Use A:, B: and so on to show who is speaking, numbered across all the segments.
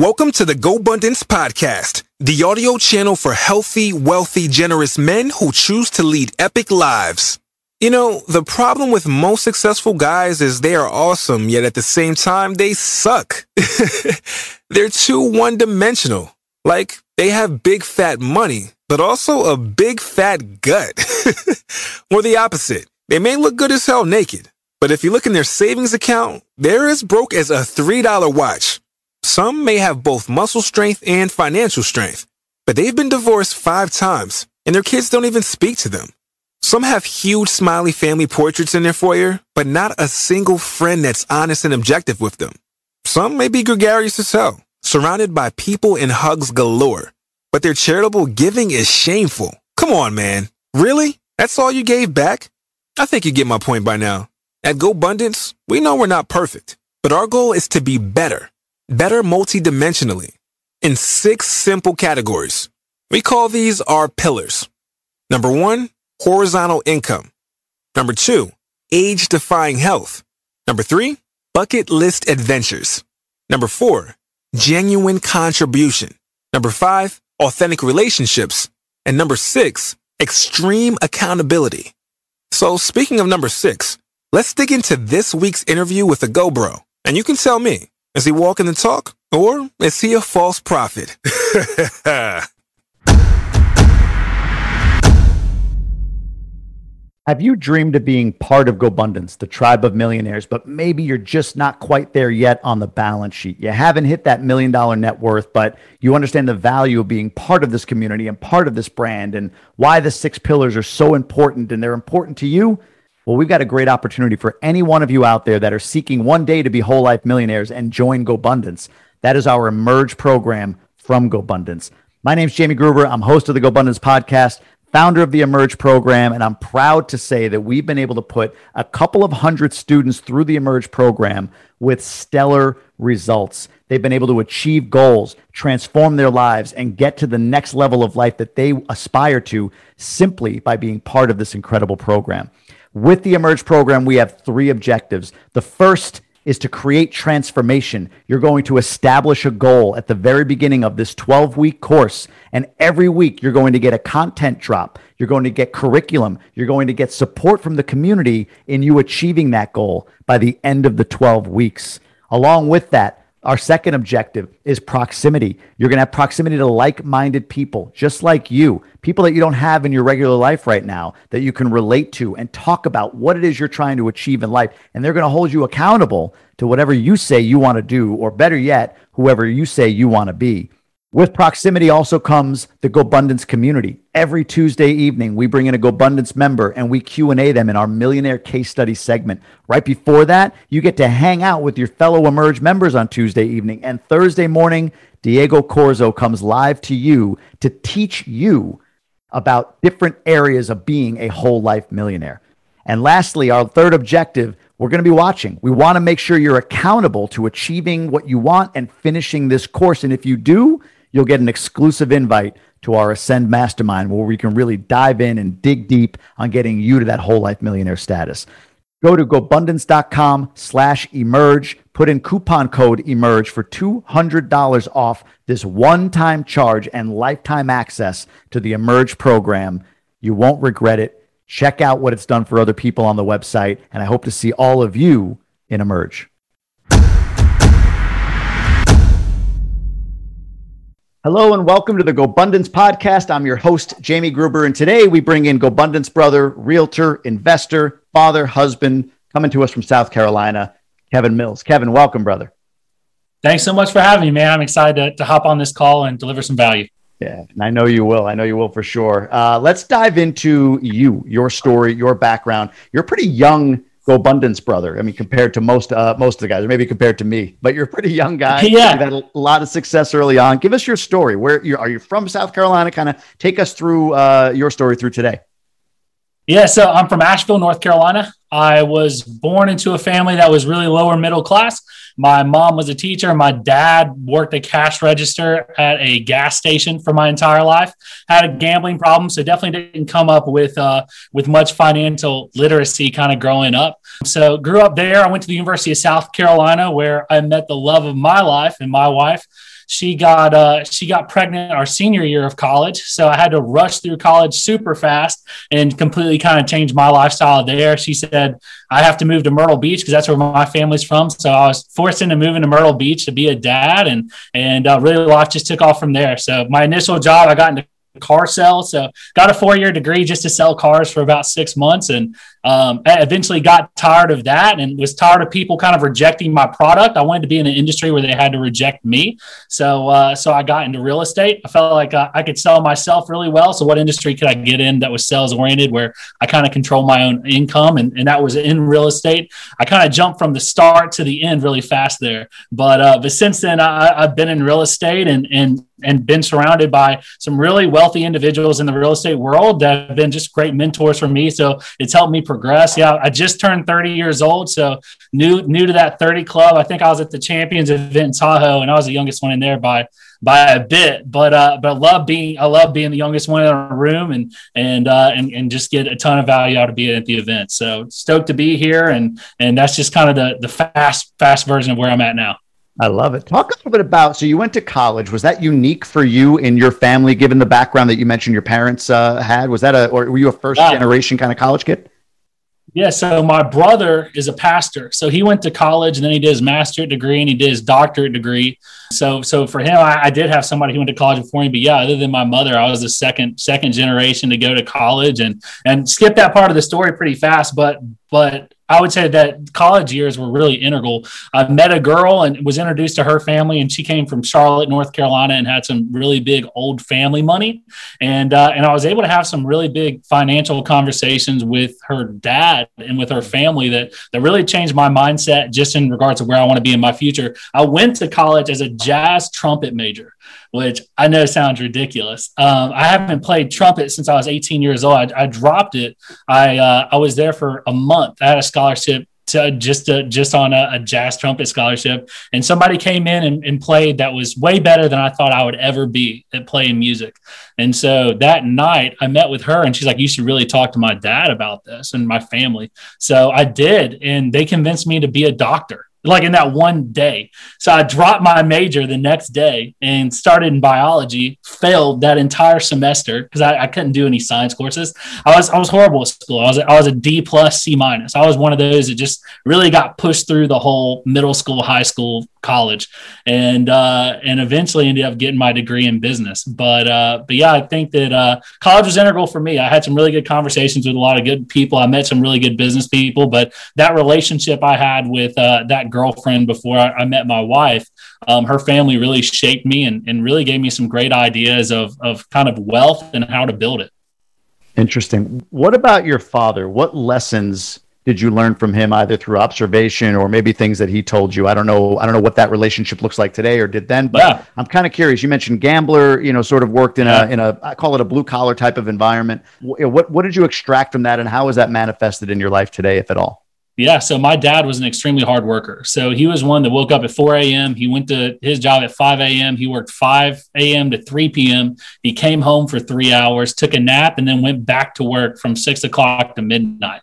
A: Welcome to the GoBundance Podcast, the audio channel for healthy, wealthy, generous men who choose to lead epic lives. You know, the problem with most successful guys is they are awesome, yet at the same time, they suck. They're too one dimensional. Like, they have big fat money, but also a big fat gut. or the opposite. They may look good as hell naked, but if you look in their savings account, they're as broke as a $3 watch. Some may have both muscle strength and financial strength, but they've been divorced five times and their kids don't even speak to them. Some have huge smiley family portraits in their foyer, but not a single friend that's honest and objective with them. Some may be gregarious as hell, surrounded by people and hugs galore, but their charitable giving is shameful. Come on, man. Really? That's all you gave back? I think you get my point by now. At GoBundance, we know we're not perfect, but our goal is to be better better multidimensionally in six simple categories. We call these our pillars. Number one, horizontal income. Number two, age defying health. Number three, bucket list adventures. Number four, genuine contribution. Number five, authentic relationships. And number six, extreme accountability. So speaking of number six, let's dig into this week's interview with a GoBro. And you can tell me, is he walking the talk or is he a false prophet?
B: Have you dreamed of being part of GoBundance, the tribe of millionaires, but maybe you're just not quite there yet on the balance sheet? You haven't hit that million dollar net worth, but you understand the value of being part of this community and part of this brand and why the six pillars are so important and they're important to you well, we've got a great opportunity for any one of you out there that are seeking one day to be whole life millionaires and join GoBundance. That is our Emerge program from GoBundance. My name is Jamie Gruber. I'm host of the GoBundance podcast, founder of the Emerge program, and I'm proud to say that we've been able to put a couple of hundred students through the Emerge program with stellar results. They've been able to achieve goals, transform their lives, and get to the next level of life that they aspire to simply by being part of this incredible program. With the Emerge program, we have three objectives. The first is to create transformation. You're going to establish a goal at the very beginning of this 12 week course. And every week, you're going to get a content drop. You're going to get curriculum. You're going to get support from the community in you achieving that goal by the end of the 12 weeks. Along with that, our second objective is proximity. You're going to have proximity to like minded people, just like you, people that you don't have in your regular life right now that you can relate to and talk about what it is you're trying to achieve in life. And they're going to hold you accountable to whatever you say you want to do, or better yet, whoever you say you want to be. With proximity also comes the GoBundance community. Every Tuesday evening, we bring in a GoBundance member and we Q&A them in our millionaire case study segment. Right before that, you get to hang out with your fellow Emerge members on Tuesday evening. And Thursday morning, Diego Corzo comes live to you to teach you about different areas of being a whole life millionaire. And lastly, our third objective we're going to be watching. We want to make sure you're accountable to achieving what you want and finishing this course. And if you do, you'll get an exclusive invite to our Ascend Mastermind where we can really dive in and dig deep on getting you to that whole life millionaire status. Go to gobundance.com slash emerge. Put in coupon code emerge for $200 off this one-time charge and lifetime access to the Emerge program. You won't regret it. Check out what it's done for other people on the website. And I hope to see all of you in Emerge. Hello and welcome to the GoBundance podcast. I'm your host, Jamie Gruber, and today we bring in GoBundance brother, realtor, investor, father, husband, coming to us from South Carolina, Kevin Mills. Kevin, welcome, brother.
C: Thanks so much for having me, man. I'm excited to, to hop on this call and deliver some value.
B: Yeah, and I know you will. I know you will for sure. Uh, let's dive into you, your story, your background. You're a pretty young GoBundance brother. I mean, compared to most uh, most of the guys, or maybe compared to me, but you're a pretty young guy.
C: Yeah,
B: you've had a lot of success early on. Give us your story. Where you are you from? South Carolina? Kind of take us through uh, your story through today.
C: Yeah, so I'm from Asheville, North Carolina. I was born into a family that was really lower middle class. My mom was a teacher. My dad worked a cash register at a gas station for my entire life. Had a gambling problem, so definitely didn't come up with uh, with much financial literacy kind of growing up. So grew up there. I went to the University of South Carolina where I met the love of my life and my wife she got uh, she got pregnant our senior year of college, so I had to rush through college super fast and completely kind of change my lifestyle there. She said I have to move to Myrtle Beach because that's where my family's from. So I was forced into moving to Myrtle Beach to be a dad, and and uh, really life just took off from there. So my initial job, I got into car sales. So got a four year degree just to sell cars for about six months, and um, I eventually got tired of that and was tired of people kind of rejecting my product. I wanted to be in an industry where they had to reject me. So uh, so I got into real estate. I felt like uh, I could sell myself really well. So what industry could I get in that was sales oriented, where I kind of control my own income, and, and that was in real estate. I kind of jumped from the start to the end really fast there. But uh, but since then, I, I've been in real estate and and and been surrounded by some really wealthy individuals in the real estate world that have been just great mentors for me. So it's helped me progress. Yeah, I just turned 30 years old, so new new to that 30 club. I think I was at the Champions event in Tahoe, and I was the youngest one in there by by a bit. But uh, but I love being I love being the youngest one in a room and and uh, and and just get a ton of value out of being at the event. So stoked to be here, and and that's just kind of the the fast fast version of where I'm at now.
B: I love it. Talk a little bit about. So you went to college. Was that unique for you in your family, given the background that you mentioned your parents uh, had? Was that a, or were you a first generation kind of college kid?
C: Yeah, so my brother is a pastor. So he went to college and then he did his master's degree and he did his doctorate degree. So so for him, I, I, did have somebody who went to college before me. But yeah, other than my mother, I was the second second generation to go to college and and skip that part of the story pretty fast. But but I would say that college years were really integral. I met a girl and was introduced to her family, and she came from Charlotte, North Carolina, and had some really big old family money. And uh, and I was able to have some really big financial conversations with her dad and with her family that that really changed my mindset just in regards to where I want to be in my future. I went to college as a jazz trumpet major which I know sounds ridiculous. Um, I haven't played trumpet since I was 18 years old. I, I dropped it. I uh, I was there for a month. I had a scholarship to just to, just on a, a, jazz trumpet scholarship, and somebody came in and, and, played that was way better than I thought I would ever be at playing music. And so that night, I met with her, and she's like, "You should really talk to my dad about this and my family." So I did, and they convinced me to be a doctor like in that one day. So I dropped my major the next day and started in biology, failed that entire semester because I, I, couldn't do any science courses. I was I was horrible at school. I was I was a D plus C minus. I was one of those that just really got pushed through the whole middle school, high school, college, and uh, and eventually ended up getting my degree in business. But uh, but yeah, I think that uh, college was integral for me. I had some really good conversations with a lot of good people. I met some really good business people, but that relationship I had with uh, that girlfriend before I, I met my wife, um, her family really shaped me and, and really gave me some great ideas of, of kind of wealth and how to build it.
B: Interesting. What about your father? What lessons did you learn from him either through observation or maybe things that he told you? I don't know. I don't know what that relationship looks like today or did then, but yeah. I'm kind of curious. You mentioned gambler, you know, sort of worked in yeah. a in a I call it a blue collar type of environment. What what did you extract from that and how is that manifested in your life today if at all?
C: Yeah. So my dad was an extremely hard worker. So he was one that woke up at 4 a.m. He went to his job at 5 a.m. He worked 5 a.m. to 3 p.m. He came home for three hours, took a nap, and then went back to work from six o'clock to midnight.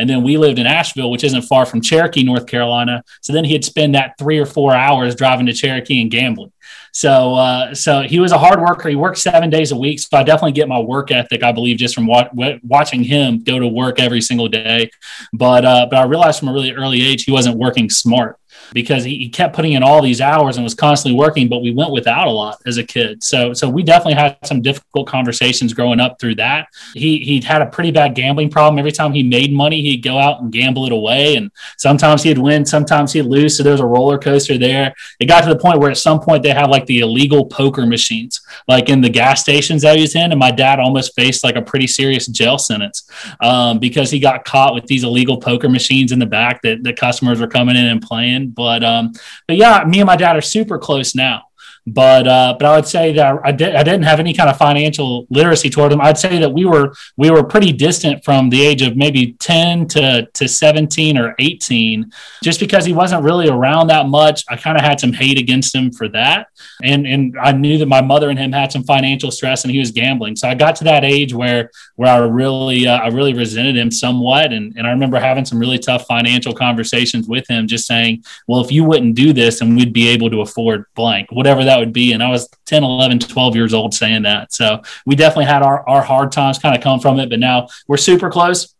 C: And then we lived in Asheville, which isn't far from Cherokee, North Carolina. So then he'd spend that three or four hours driving to Cherokee and gambling. So, uh, so he was a hard worker. He worked seven days a week. So I definitely get my work ethic. I believe just from wa- watching him go to work every single day. But, uh, but I realized from a really early age he wasn't working smart because he, he, kept putting in all these hours and was constantly working, but we went without a lot as a kid. So, so we definitely had some difficult conversations growing up through that. He, he had a pretty bad gambling problem. Every time he made money, he'd go out and gamble it away. And sometimes he'd win, sometimes he'd lose. So there was a roller coaster there. It got to the point where at some point they have like the illegal poker machines, like in the gas stations that he was in. And my dad almost faced like a pretty serious jail sentence um, because he got caught with these illegal poker machines in the back that the customers were coming in and playing. But um, but yeah, me and my dad are super close now. But uh, but I would say that I, did, I didn't have any kind of financial literacy toward him. I'd say that we were we were pretty distant from the age of maybe ten to to seventeen or eighteen, just because he wasn't really around that much. I kind of had some hate against him for that, and and I knew that my mother and him had some financial stress, and he was gambling. So I got to that age where where I really uh, I really resented him somewhat, and and I remember having some really tough financial conversations with him, just saying, well, if you wouldn't do this, and we'd be able to afford blank, whatever that would be. And I was 10, 11, 12 years old saying that. So we definitely had our, our hard times kind of come from it, but now we're super close.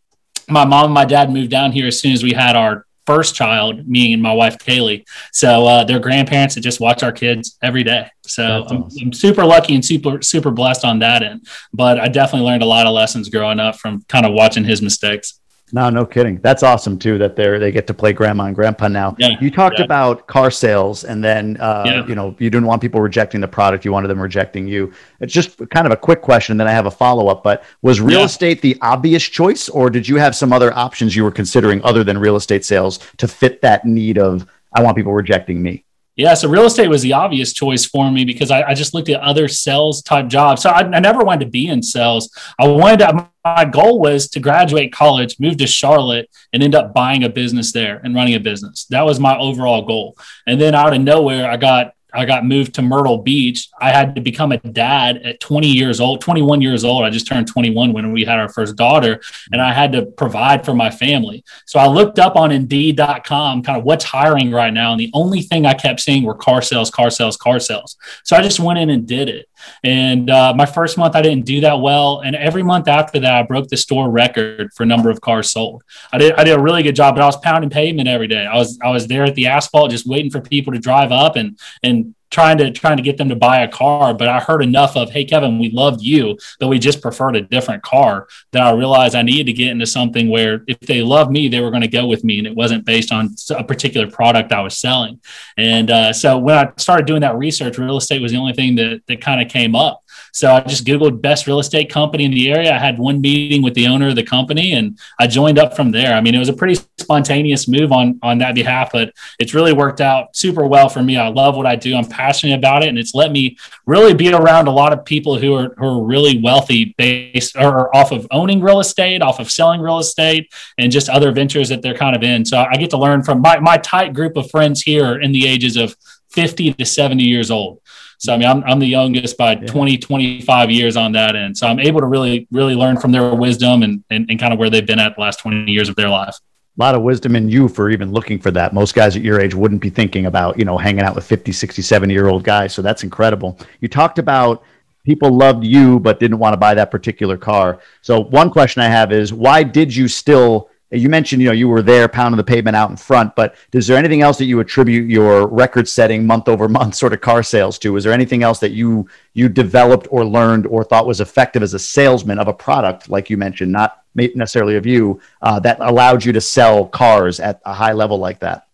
C: My mom and my dad moved down here as soon as we had our first child, me and my wife Kaylee. So uh, they're grandparents that just watch our kids every day. So I'm. I'm, super lucky and super super blessed on that end. But I definitely learned a lot of lessons growing up from kind of watching his mistakes.
B: No, no kidding. That's awesome too. That they're they get to play grandma and grandpa now. Yeah, you talked yeah. about car sales, and then uh, yeah. you know you didn't want people rejecting the product. You wanted them rejecting you. It's just kind of a quick question. Then I have a follow up. But was real estate the obvious choice, or did you have some other options you were considering other than real estate sales to fit that need of I want people rejecting me?
C: Yeah, so real estate was the obvious choice for me because I, I just looked at other sales type jobs. So I, I, never wanted to be in sales. I wanted to, my goal was to graduate college, move to Charlotte, and end up buying a business there and running a business. That was my overall goal. And then out of nowhere, I got I got moved to Myrtle Beach. I had to become a dad at 20 years old, 21 years old. I just turned 21 when we had our first daughter, and I had to provide for my family. So I looked up on Indeed.com, kind of what's hiring right now. And the only thing I kept seeing were car sales, car sales, car sales. So I just went in and did it. And uh, my first month, I didn't do that well. And every month after that, I broke the store record for number of cars sold. I did, I did a really good job, but I was pounding pavement every day. I was, I was there at the asphalt, just waiting for people to drive up and, and trying to trying to get them to buy a car but i heard enough of hey kevin we loved you but we just preferred a different car that i realized i needed to get into something where if they loved me they were going to go with me and it wasn't based on a particular product i was selling. And uh, so when i started doing that research real estate was the only thing that, that kind of came up so I just Googled best real estate company in the area. I had one meeting with the owner of the company and I joined up from there. I mean, it was a pretty spontaneous move on, on that behalf, but it's really worked out super well for me. I love what I do. I'm passionate about it. And it's let me really be around a lot of people who are, who are really wealthy based or off of owning real estate, off of selling real estate and just other ventures that they're kind of in. So I get to learn from my, my tight group of friends here in the ages of 50 to 70 years old. So I mean, I'm, I'm the youngest by yeah. 20, 25 years on that end. So I'm able to really, really learn from their wisdom and, and, and kind of where they've been at the last 20 years of their life.
B: A lot of wisdom in you for even looking for that. Most guys at your age wouldn't be thinking about, you know, hanging out with 50, 60, 70 year old guys. So that's incredible. You talked about people loved you but didn't want to buy that particular car. So one question I have is why did you still you mentioned you know you were there pounding the pavement out in front but is there anything else that you attribute your record setting month over month sort of car sales to? Is there anything else that you you developed or learned or thought was effective as a salesman of a product like you mentioned not necessarily of you uh, that allowed you to sell cars at a high level like that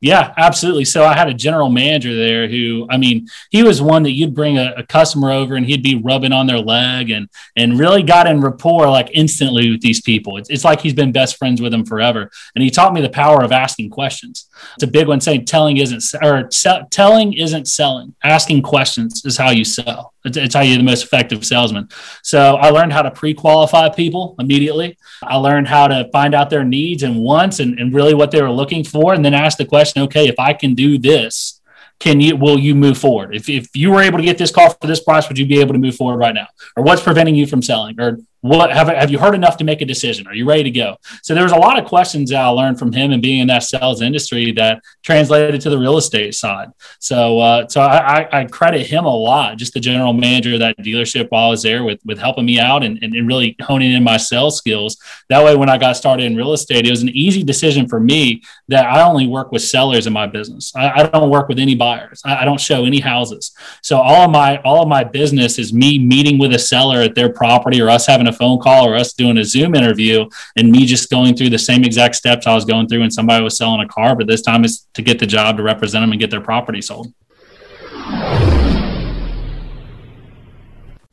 C: yeah, absolutely. So I had a general manager there who, I mean, he was one that you'd bring a, a, customer over and he'd be rubbing on their leg and and really got in rapport like instantly with these people. It's, it's like he's been best friends with them forever. And he taught me the power of asking questions. It's a big one saying telling isn't or se- telling isn't selling. Asking questions is how you sell. It's, it's how you're the most effective salesman. So I learned how to pre-qualify people immediately. I learned how to find out their needs and wants and, and really what they were looking for, and then ask the question, okay, if I can do this, can you will you move forward if, if you were able to get this car for this price would you be able to move forward right now or what's preventing you from selling or what have, have you heard enough to make a decision? Are you ready to go? So there was a lot of questions that i learned from him and being in that sales industry that translated to the real estate side. So uh, so I, I, credit him a lot just the general manager of that dealership while i was there with with helping me out and, and, and really honing in my sales skills. That way when i got started in real estate it was an easy decision for me that i only work with sellers in my business. I, I don't work with any buyers. I, I don't show any houses. So all of my all of my business is me meeting with a seller at their property or us having a phone call or us doing a Zoom interview and me just going through the same exact steps I was going through when somebody was selling a car, but this time it's to get the job to represent them and get their property sold.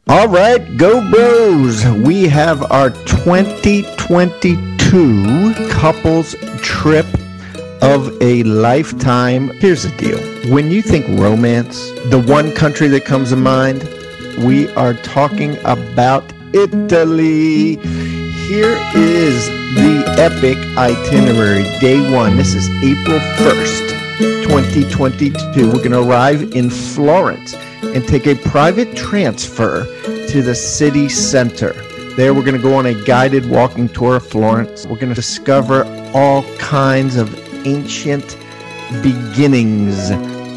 D: All right, go bros. We have our 2022 couples trip of a lifetime. Here's the deal. When you think romance, the one country that comes to mind, we are talking about Italy. Here is the epic itinerary. Day one. This is April 1st, 2022. We're going to arrive in Florence and take a private transfer to the city center. There, we're going to go on a guided walking tour of Florence. We're going to discover all kinds of ancient beginnings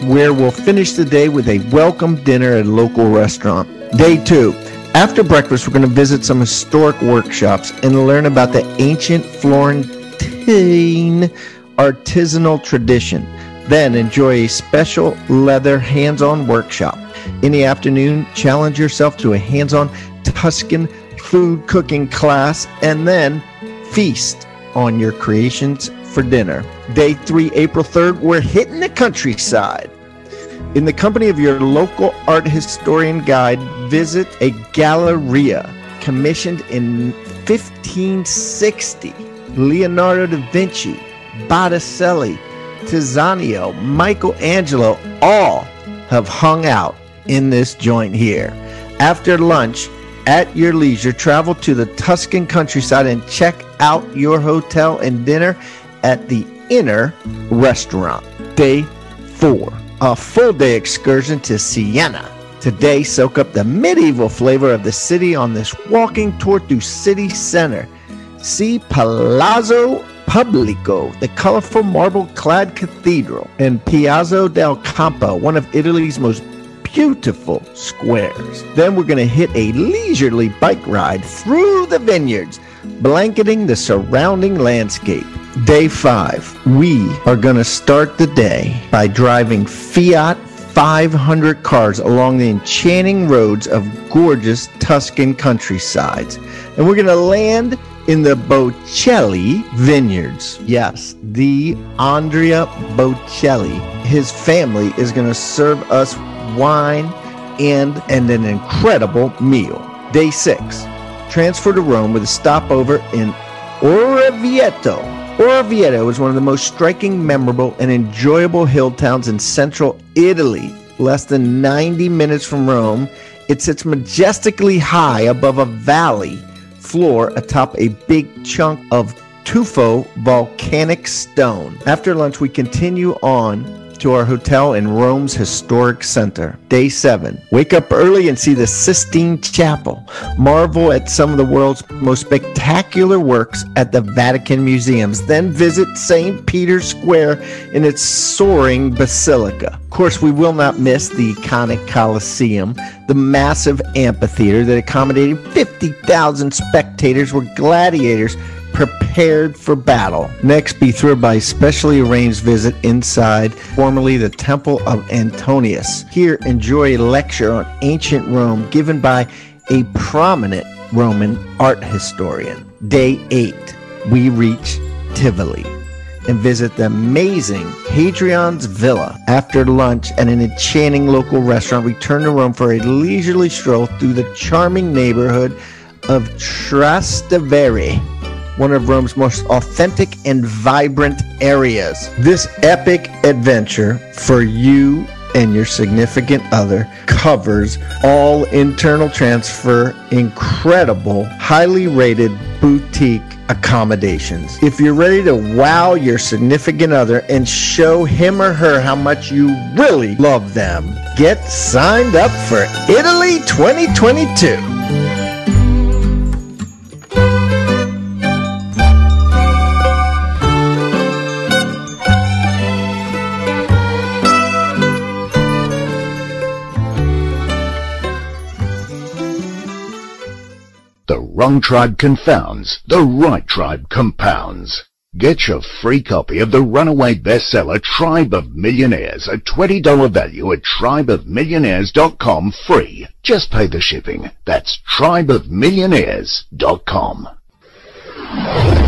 D: where we'll finish the day with a welcome dinner at a local restaurant. Day two. After breakfast, we're going to visit some historic workshops and learn about the ancient Florentine artisanal tradition. Then enjoy a special leather hands on workshop. In the afternoon, challenge yourself to a hands on Tuscan food cooking class and then feast on your creations for dinner. Day three, April 3rd, we're hitting the countryside. In the company of your local art historian guide, visit a galleria commissioned in 1560. Leonardo da Vinci, Botticelli, Tiziano, Michelangelo all have hung out in this joint here. After lunch, at your leisure, travel to the Tuscan countryside and check out your hotel and dinner at the Inner Restaurant. Day four, a full day excursion to Siena. Today, soak up the medieval flavor of the city on this walking tour through city center. See Palazzo Pubblico, the colorful marble clad cathedral, and Piazza del Campo, one of Italy's most beautiful squares. Then we're going to hit a leisurely bike ride through the vineyards, blanketing the surrounding landscape. Day five, we are going to start the day by driving Fiat 500 cars along the enchanting roads of gorgeous Tuscan countrysides. And we're going to land in the Bocelli vineyards. Yes, the Andrea Bocelli. His family is going to serve us wine and, and an incredible meal. Day six, transfer to Rome with a stopover in Orvieto. Orvieto is one of the most striking, memorable, and enjoyable hill towns in central Italy. Less than 90 minutes from Rome, it sits majestically high above a valley floor atop a big chunk of tuffo volcanic stone. After lunch, we continue on to our hotel in Rome's historic center. Day seven. Wake up early and see the Sistine Chapel. Marvel at some of the world's most spectacular works at the Vatican Museums. Then visit St. Peter's Square in its soaring basilica. Of course, we will not miss the iconic Colosseum, the massive amphitheater that accommodated 50,000 spectators where gladiators prepared for battle. Next, be thrilled by a specially arranged visit inside, formerly the Temple of Antonius. Here, enjoy a lecture on ancient Rome given by a prominent Roman art historian. Day 8, we reach Tivoli and visit the amazing Hadrian's Villa. After lunch at an enchanting local restaurant, we turn to Rome for a leisurely stroll through the charming neighborhood of Trastevere one of Rome's most authentic and vibrant areas. This epic adventure for you and your significant other covers all internal transfer, incredible, highly rated boutique accommodations. If you're ready to wow your significant other and show him or her how much you really love them, get signed up for Italy 2022.
E: Wrong tribe confounds, the right tribe compounds. Get your free copy of the runaway bestseller Tribe of Millionaires, a $20 value at tribeofmillionaires.com free. Just pay the shipping. That's tribeofmillionaires.com.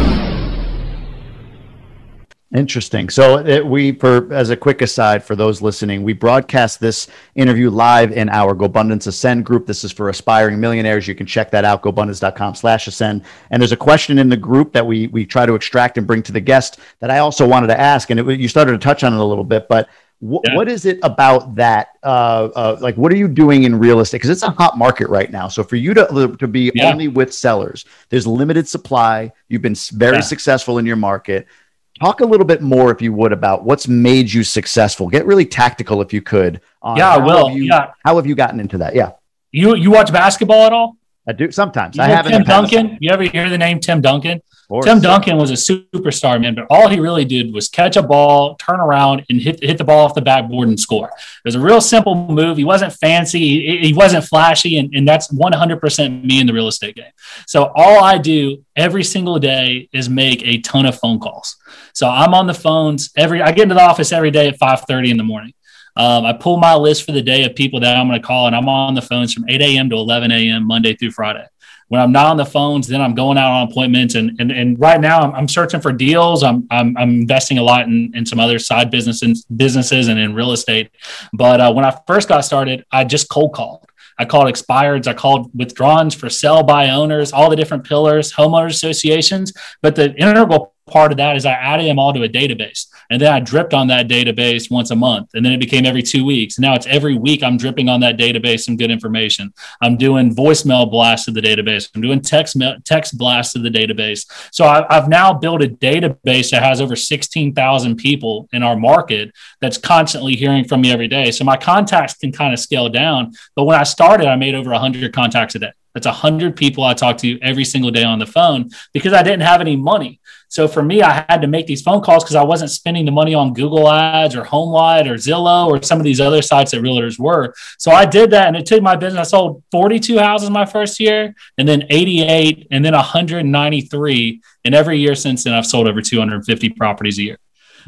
B: Interesting. So it, we, for as a quick aside for those listening, we broadcast this interview live in our GoBundance Ascend group. This is for aspiring millionaires. You can check that out, gobundance.com slash ascend. And there's a question in the group that we we try to extract and bring to the guest that I also wanted to ask. And it, you started to touch on it a little bit, but wh- yeah. what is it about that? Uh, uh, like, what are you doing in real estate? Because it's a hot market right now. So for you to to be yeah. only with sellers, there's limited supply. You've been very yeah. successful in your market. Talk a little bit more, if you would, about what's made you successful. Get really tactical, if you could.
C: yeah, I will.
B: You,
C: yeah.
B: How have you gotten into that? Yeah.
C: You you watch basketball at all?
B: I do sometimes.
C: You
B: I haven't.
C: Tim Duncan. You ever hear the name Tim Duncan? Tim Duncan was a superstar, man, but all he really did was catch a ball, turn around, and hit hit the ball off the backboard and score. It was a real simple move. He wasn't fancy, he, he wasn't flashy, and, and that's 100% me in the real estate game. So all I do every single day is make a ton of phone calls. So I'm on the phones every. I get into the office every day at 5:30 in the morning. Um, I pull my list for the day of people that I'm going to call, and I'm on the phones from 8 a.m. to 11 a.m. Monday through Friday. When I'm not on the phones, then I'm going out on appointments, and and, and right now I'm, I'm searching for deals. I'm, I'm, I'm investing a lot in, in some other side businesses businesses and in real estate. But uh, when I first got started, I just cold called. I called expireds, I called withdrawals for sell by owners, all the different pillars, homeowners associations. But the integral part of that is I added them all to a database. And then I dripped on that database once a month. And then it became every two weeks. Now it's every week I'm dripping on that database some good information. I'm doing voicemail blasts to the database. I'm doing text text blasts to the database. So I, have now built a database that has over 16,000 people in our market that's constantly hearing from me every day. So my contacts can kind of scale down. But when I started, I made over 100 contacts a day. That's a 100 people I talk to every single day on the phone because I didn't have any money. So for me, I had to make these phone calls because I wasn't spending the money on Google Ads or HomeLight or Zillow or some of these other sites that realtors were. So I did that and it took my business. I sold 42 houses my first year and then 88 and then 193. And every year since then, I've sold over 250 properties a year.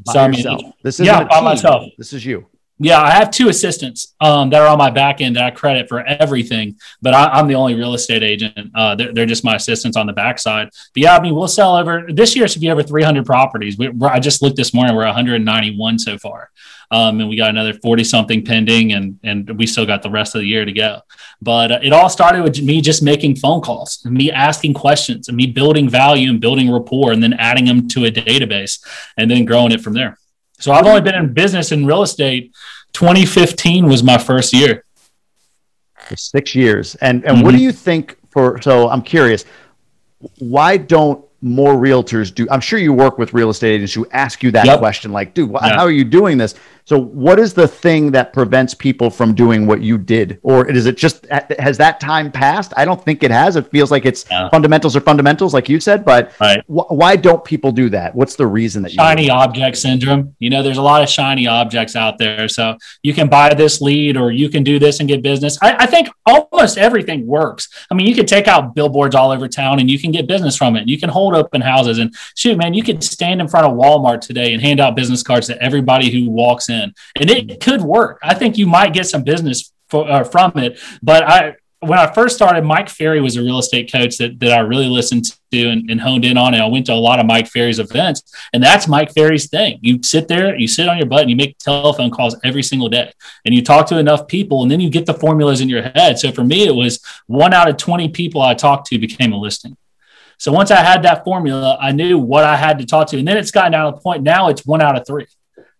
B: By so yourself. I mean, this is
C: yeah, by myself.
B: This is you.
C: Yeah, I have two assistants um, that are on my back end that I credit for everything, but I, am the only real estate agent. Uh, they're, they're, just my assistants on the backside. But yeah, I mean, we'll sell over this year should be over 300 properties. We, I just looked this morning; we're 191 so far, um, and we got another 40 something pending, and and we still got the rest of the year to go. But uh, it all started with me just making phone calls, and me asking questions, and me building value and building rapport, and then adding them to a database, and then growing it from there. So I've only been in business in real estate. 2015 was my first year.
B: For six years. And and mm-hmm. what do mm-hmm. you think for so I'm curious, why don't more realtors do i'm sure you work with real estate agents who ask you that yep. question like dude yeah. how are you doing this so what is the thing that prevents people from doing what you did? Or is it just has that time passed? I don't think it has. It feels like it's yeah. fundamentals are fundamentals like you said but right. wh- why don't people do that? What's the reason that
C: shiny object syndrome. You know there's a lot of shiny objects out there. So you can buy this lead or you can do this and get business. I, I think almost everything works. I mean you can take out billboards all over town and you can get business from it. You can hold open houses. And shoot, man, you could stand in front of Walmart today and hand out business cards to everybody who walks in, and it could work. I think you might get some business for, uh, from it. But I, when I first started, Mike Ferry was a real estate coach that, that I really listened to and, and, honed in on. And I went to a lot of Mike Ferry's events, and that's Mike Ferry's thing. You sit there, you sit on your butt, and you make telephone calls every single day, and you talk to enough people, and then you get the formulas in your head. So for me, it was one out of 20 people I talked to became a listing. So once I had that formula, I knew what I had to talk to. And then it's gotten down to the point now it's one out of three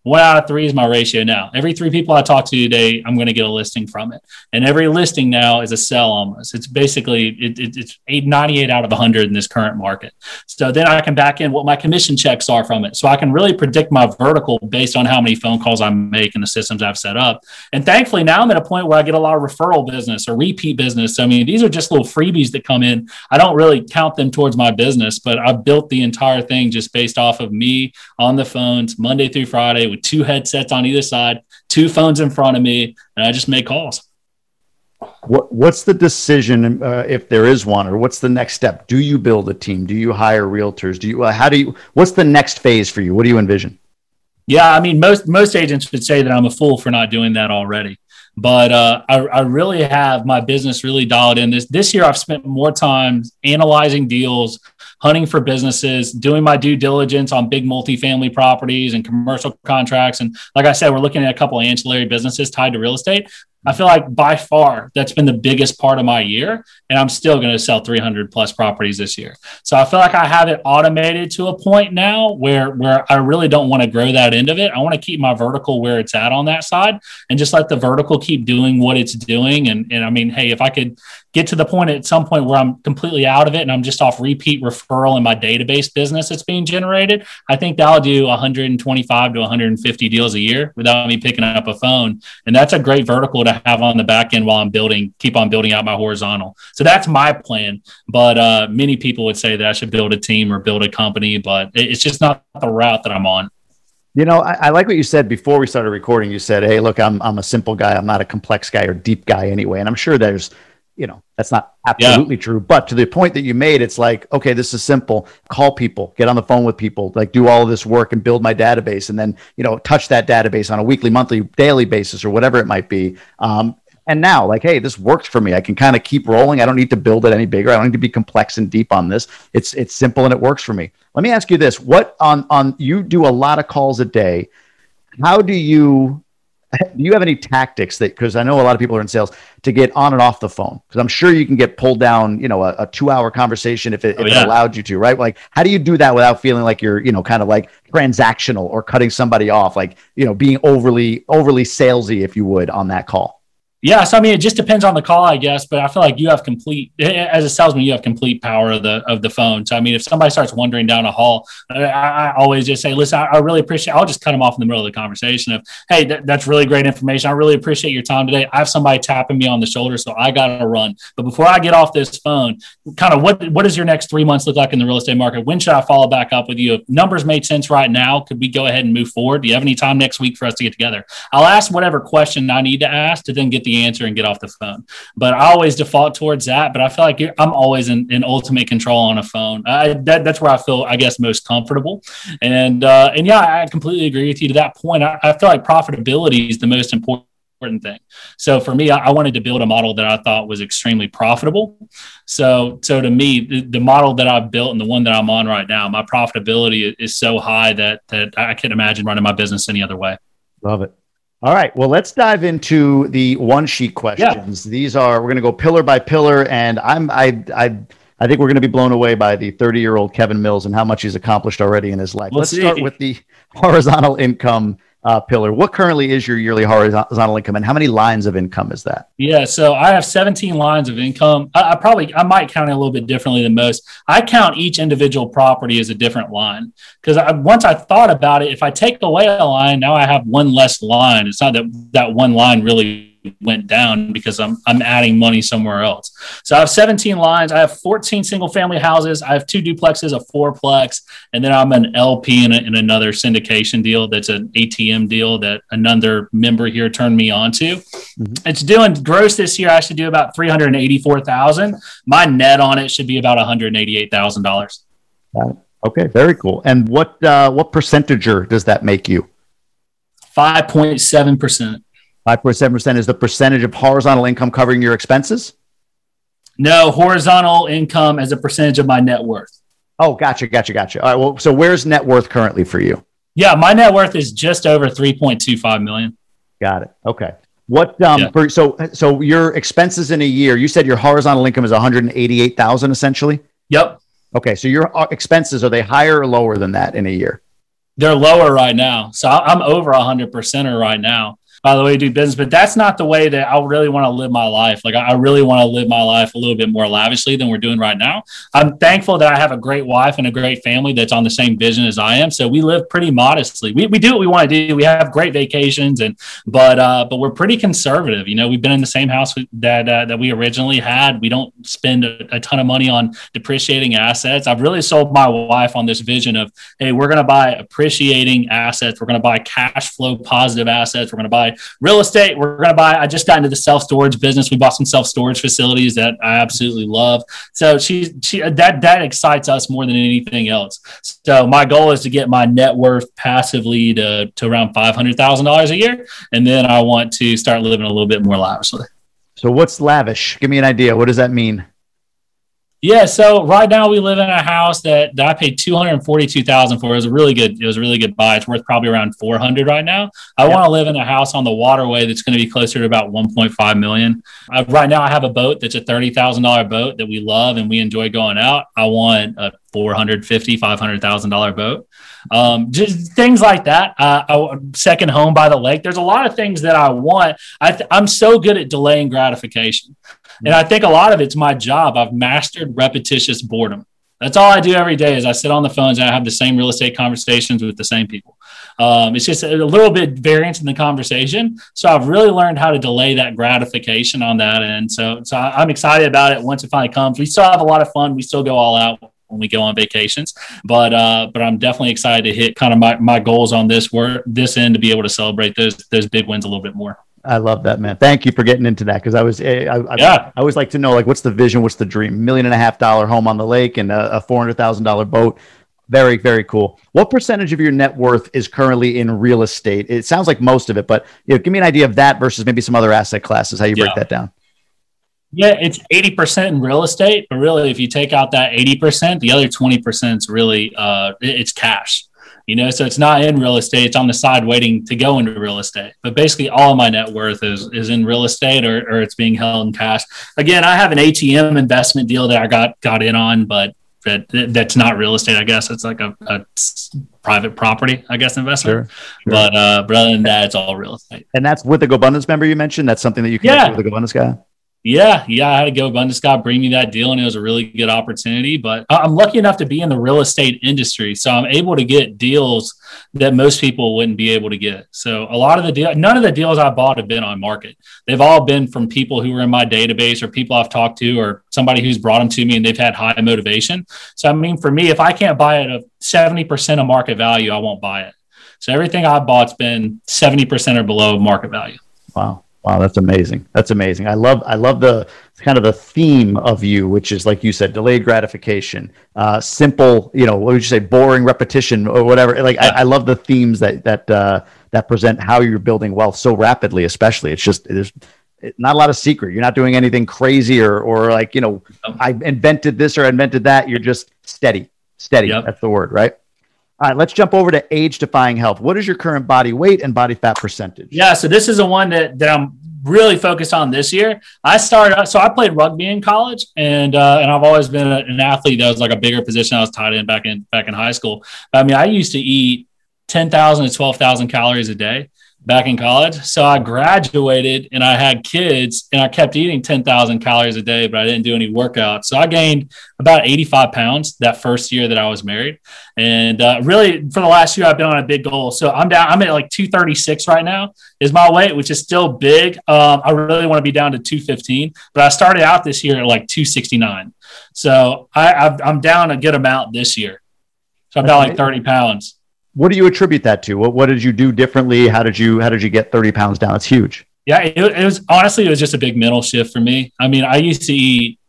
C: one out of three is my ratio now. Every three people I talk to today, I'm going to get a listing from it. And every listing now is a sell almost. It's basically, it, it, it's 98 out of 100 in this current market. So then I can back in what my commission checks are from it. So I can really predict my vertical based on how many phone calls I make and the systems I've set up. And thankfully now I'm at a point where I get a lot of referral business or repeat business. So, I mean, these are just little freebies that come in. I don't really count them towards my business, but I built the entire thing just based off of me on the phones Monday through Friday with two headsets on either side, two phones in front of me, and I just make calls.
B: What, what's the decision uh, if there is one, or what's the next step? Do you build a team? Do you hire realtors? Do you? Uh, how do you? What's the next phase for you? What do you envision?
C: Yeah, I mean, most most agents would say that I'm a fool for not doing that already. But uh, I, I really have my business really dialed in. This this year, I've spent more time analyzing deals, hunting for businesses, doing my due diligence on big multifamily properties and commercial contracts. And like I said, we're looking at a couple ancillary businesses tied to real estate. I feel like by far that's been the biggest part of my year. And I'm still going to sell 300 plus properties this year. So I feel like I have it automated to a point now where, where I really don't want to grow that end of it. I want to keep my vertical where it's at on that side and just let the vertical keep doing what it's doing. And, and I mean, hey, if I could get to the point at some point where I'm completely out of it and I'm just off repeat referral in my database business that's being generated, I think that'll do 125 to 150 deals a year without me picking up a phone. And that's a great vertical to I have on the back end while I'm building, keep on building out my horizontal. So that's my plan. But uh, many people would say that I should build a team or build a company, but it's just not the route that I'm on.
B: You know, I, I, like what you said before we started recording. You said, "Hey, look, I'm I'm a simple guy. I'm not a complex guy or deep guy anyway." And I'm sure there's you know that's not absolutely yeah. true but to the point that you made it's like okay this is simple. Call people get on the phone with people like do all of this work and build my database and then you know touch that database on a weekly monthly daily basis or whatever it might be. Um, and now like hey this works for me. I can kind of keep rolling. I don't need to build it any bigger. I don't need to be complex and deep on this. It's it's simple and it works for me. Let me ask you this. What on on you do a lot of calls a day. How do you do you have any tactics that because i know a lot of people are in sales to get on and off the phone? Because i'm sure you can get pulled down you know a, a two hour conversation if, it, oh, if yeah. it allowed you to right? Like how do you do that without feeling like you're you know kind of like transactional or cutting somebody off like you know being overly overly salesy if you would on that call
C: yeah, so I mean, it just depends on the call, I guess. But I feel like you have complete, as a salesman, you have complete power of the of the phone. So I mean, if somebody starts wandering down a hall, I, I always just say, "Listen, I, I, really appreciate." I'll just cut them off in the middle of the conversation. Of, "Hey, th- that's really great information. I really appreciate your time today. I have somebody tapping me on the shoulder, so I got to run. But before I get off this phone, kind of what what does your next three months look like in the real estate market? When should I follow back up with you? If numbers made sense right now, could we go ahead and move forward? Do you have any time next week for us to get together? I'll ask whatever question I need to ask to then get the answer and get off the phone. But I always default towards that. But I feel like I'm always in, in ultimate control on a phone. I, that, that's where I feel, I guess, most comfortable. And uh, and yeah, I completely agree with you to that point. I, I feel like profitability is the most important thing. So for me, I, wanted to build a model that I thought was extremely profitable. So so to me, the, the, model that I've built and the one that I'm on right now, my profitability is so high that that I can't imagine running my business any other way.
B: Love it. All right. Well, let's dive into the one sheet questions. Yeah. These are we're going to go pillar by pillar, and I'm I I I think we're going to be blown away by the 30 year old Kevin Mills and how much he's accomplished already in his life. Let's, let's start with the horizontal income uh, pillar. What currently is your yearly horizontal income, and how many lines of income is that?
C: Yeah, so I have 17 lines of income. I, I, probably I might count it a little bit differently than most. I count each individual property as a different line because once I thought about it, if I take away a line, now I have one less line. It's not that that one line really went down because I'm I'm adding money somewhere else. So I have 17 lines. I have 14 single family houses. I have two duplexes, a fourplex, and then I'm an LP in, a, in another syndication deal. That's an ATM deal that another member here turned me on to. Mm-hmm. It's doing gross this year. I should do about 384,000. My net on it should be about 188,000 dollars.
B: Okay, very cool. And what uh, what percentager does that make you?
C: Five point seven percent.
B: 5.7% is the percentage of horizontal income covering your expenses?
C: No, horizontal income as a percentage of my net worth.
B: Oh, gotcha, gotcha, gotcha. All right. Well, so where's net worth currently for you?
C: Yeah, my net worth is just over 3.25 million.
B: Got it. Okay. What um yeah. for, so so your expenses in a year, you said your horizontal income is 188,000 essentially?
C: Yep.
B: Okay, so your uh, expenses are they higher or lower than that in a year?
C: They're lower right now. So I'm over 100% right now by the way, you do business. But that's not the way that I really want to live my life. Like I really want to live my life a little bit more lavishly than we're doing right now. I'm thankful that I have a great wife and a great family that's on the same vision as I am. So we live pretty modestly. We, we do what we want to do. We have great vacations and but uh, but we're pretty conservative. You know, we've been in the same house that uh, that we originally had. We don't spend a, a ton of money on depreciating assets. I've really sold my wife on this vision of hey, we're going to buy appreciating assets. We're going to buy cash flow positive assets. We're going to buy real estate. We're going to buy. I just got into the self storage business. We bought some self storage facilities that I absolutely love. So she she that that excites us more than anything else. So my goal is to get my net worth passively to to around five hundred thousand dollars a year, and then I want to start living a little bit more lavishly.
B: So what's lavish? Give me an idea. What does that mean?
C: Yeah, so right now we live in a house that, that I paid two hundred and forty two thousand for. It was a really good. It was a really good buy. It's worth probably around four hundred right now. I yep. want to live in a house on the waterway that's going to be closer to about one point five million. Uh, right now, I have a boat that's a thirty thousand dollar boat that we love and we enjoy going out. I want a four hundred fifty, five hundred thousand dollar boat. Um, just things like that. Uh, second home by the lake. There's a lot of things that I want. I th- I'm so good at delaying gratification. And I think a lot of it's my job. I've mastered repetitious boredom. That's all I do every day is I sit on the phones and I have the same real estate conversations with the same people. Um, it's just a little bit variance in the conversation. So I've really learned how to delay that gratification on that. end. so, so I'm excited about it once it finally comes. We still have a lot of fun. We still go all out when we go on vacations. But uh, but I'm definitely excited to hit kind of my, my goals on this work this end to be able to celebrate those those big wins a little bit more.
B: I love that, man. Thank you for getting into that because I was, eh, I, I,
C: yeah.
B: I always like to know like what's the vision, what's the dream? Million and a half dollar home on the lake and a, a four hundred thousand dollar boat. Very, very cool. What percentage of your net worth is currently in real estate? It sounds like most of it, but you know, give me an idea of that versus maybe some other asset classes. How you break yeah. that down?
C: Yeah, it's 80% in real estate, but really, if you take out that 80%, the other 20% is really uh, it's cash. You know, so it's not in real estate; it's on the side waiting to go into real estate. But basically, all of my net worth is is in real estate, or, or it's being held in cash. Again, I have an ATM investment deal that I got got in on, but that that's not real estate. I guess it's like a, a private property, I guess, investment. Sure, sure. But uh, but other than that, it's all real estate.
B: And that's with the GoBundance member you mentioned. That's something that you can
C: yeah.
B: with the GoBundance guy.
C: Yeah, yeah, I had to go. Abundance Scott bring me that deal, and it was a really good opportunity. But I'm lucky enough to be in the real estate industry, so I'm able to get deals that most people wouldn't be able to get. So a lot of the deal, none of the deals I bought have been on market. They've all been from people who were in my database, or people I've talked to, or somebody who's brought them to me, and they've had high motivation. So I mean, for me, if I can't buy it at 70% of market value, I won't buy it. So everything I bought's been 70% or below market value.
B: Wow. Wow, that's amazing. That's amazing. I love I love the kind of the theme of you, which is like you said, delayed gratification, uh, simple. You know, what would you say, boring repetition or whatever. Like I, I love the themes that that uh, that present how you're building wealth so rapidly. Especially, it's just there's not a lot of secret. You're not doing anything crazy or or like you know, I invented this or invented that. You're just steady, steady. Yep. That's the word, right? All right, let's jump over to age defying health. What is your current body weight and body fat percentage?
C: Yeah, so this is the one that, that I'm really focused on this year. I started, so I played rugby in college, and uh, and I've always been an athlete that was like a bigger position. I was tied in back in back in high school. I mean, I used to eat ten thousand to twelve thousand calories a day back in college. So I graduated and I had kids and I kept eating 10,000 calories a day, but I didn't do any workouts. So I gained about 85 pounds that first year that I was married. And uh, really for the last year, I've been on a big goal. So I'm down, I'm at like 236 right now is my weight, which is still big. Um, I really want to be down to 215, but I started out this year at like 269. So I, I'm down a good amount this year. So I'm down like 30 pounds.
B: What do you attribute that to? What what did you do differently? How did you how did you get 30 pounds down? It's huge.
C: Yeah, it, it was honestly it was just a big mental shift for me. I mean, I used to eat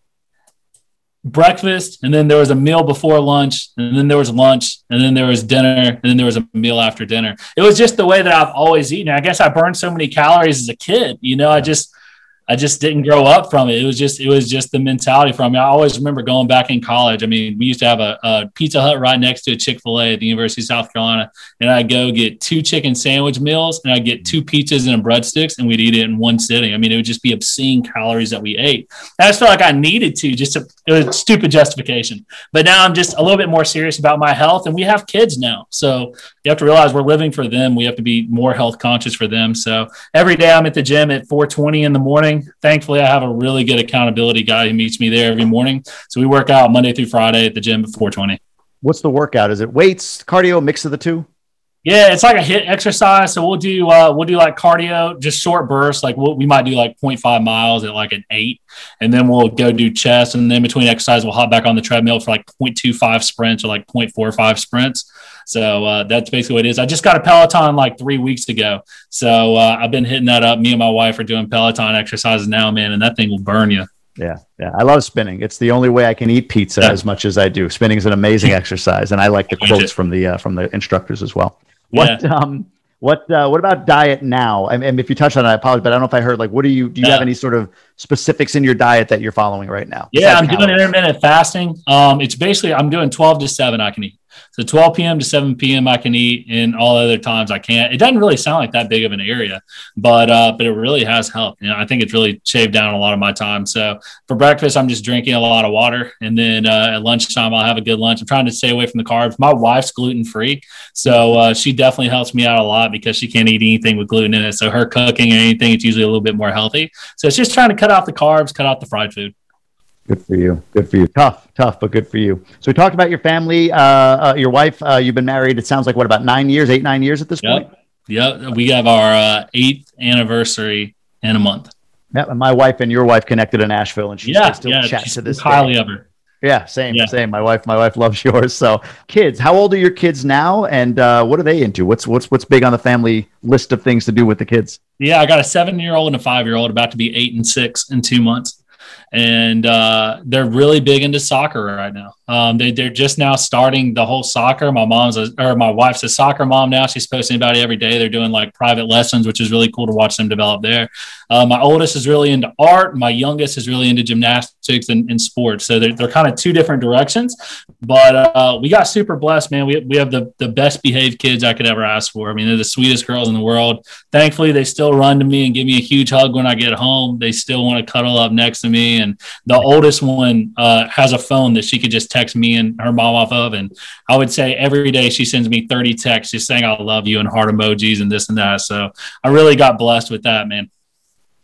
C: breakfast and then there was a meal before lunch and then there was lunch and then there was dinner and then there was a meal after dinner it was just the way that i've always eaten i guess i burned so many calories as a kid you know i just I just didn't grow up from it. It was just it was just the mentality from me. I always remember going back in college. I mean, we used to have a, a Pizza Hut right next to a Chick Fil A at the University of South Carolina, and I'd go get two chicken sandwich meals, and I'd get two pizzas and a breadsticks, and we'd eat it in one sitting. I mean, it would just be obscene calories that we ate. I just felt like I needed to just to, it was stupid justification. But now I'm just a little bit more serious about my health, and we have kids now, so you have to realize we're living for them. We have to be more health conscious for them. So every day I'm at the gym at 4:20 in the morning morning. Thankfully, I have a really good accountability guy who meets me there every morning. So we work out Monday through Friday at the gym before 20.
B: What's the workout? Is it weights, cardio, mix of the two?
C: Yeah, it's like a HIIT exercise. So we'll do uh, we'll do like cardio, just short bursts. Like we'll, we might do like 0.5 miles at like an eight, and then we'll go do chest, and then between exercise we'll hop back on the treadmill for like 0.25 sprints or like 0.45 sprints. So uh, that's basically what it is. I just got a Peloton like three weeks ago, so uh, I've been hitting that up. Me and my wife are doing Peloton exercises now, man, and that thing will burn you.
B: Yeah, yeah. I love spinning. It's the only way I can eat pizza yeah. as much as I do. Spinning is an amazing exercise, and I like the quotes from the uh, from the instructors as well. What yeah. um what uh, what about diet now? And, and if you touched on it, I apologize, but I don't know if I heard like what do you do you yeah. have any sort of specifics in your diet that you're following right now?
C: Yeah, I'm calories? doing intermittent fasting. Um, it's basically I'm doing 12 to 7 I can eat. So 12 p.m. to 7 p.m. I can eat, and all other times I can't. It doesn't really sound like that big of an area, but uh, but it really has helped. You know, I think it's really shaved down a lot of my time. So for breakfast, I'm just drinking a lot of water, and then uh, at lunchtime I'll have a good lunch. I'm trying to stay away from the carbs. My wife's gluten free, so uh, she definitely helps me out a lot because she can't eat anything with gluten in it. So her cooking or anything, it's usually a little bit more healthy. So it's just trying to cut out the carbs, cut out the fried food.
B: Good for you. Good for you. Tough, tough, but good for you. So we talked about your family, uh, uh, your wife. Uh, you've been married. It sounds like what about nine years, eight, nine years at this
C: Yep.
B: point.
C: Yep. We have our uh, eighth anniversary in a month.
B: Yeah, and my wife and your wife connected in Nashville, and she
C: Yeah.
B: still
C: yeah.
B: chats to this
C: highly
B: day.
C: of her.
B: Yeah, same,
C: Yeah.
B: same. My wife, my wife loves yours. So, kids, how old are your kids now, and uh, what are they into? What's what's what's big on the family list of things to do with the kids?
C: Yeah, I got a seven year old and a five year old about to be eight and six in two months. And uh, they're really big into soccer right now. Um, they, they're just now starting the whole soccer. My mom's a, or my wife's a soccer mom now. She's posting about it every day. They're doing like private lessons, which is really cool to watch them develop there. Uh, my oldest is really into art. My youngest is really into gymnastics and, and sports. So they're, they're kind of two different directions. But uh, we got super blessed, man. We, we have the, the best behaved kids I could ever ask for. I mean, they're the sweetest girls in the world. Thankfully, they still run to me and give me a huge hug when I get home. They still want to cuddle up next to me. And the oldest one uh, has a phone that she could just text me and her mom off of. And I would say every day she sends me 30 texts just saying, I love you and heart emojis and this and that. So I really got blessed with that, man.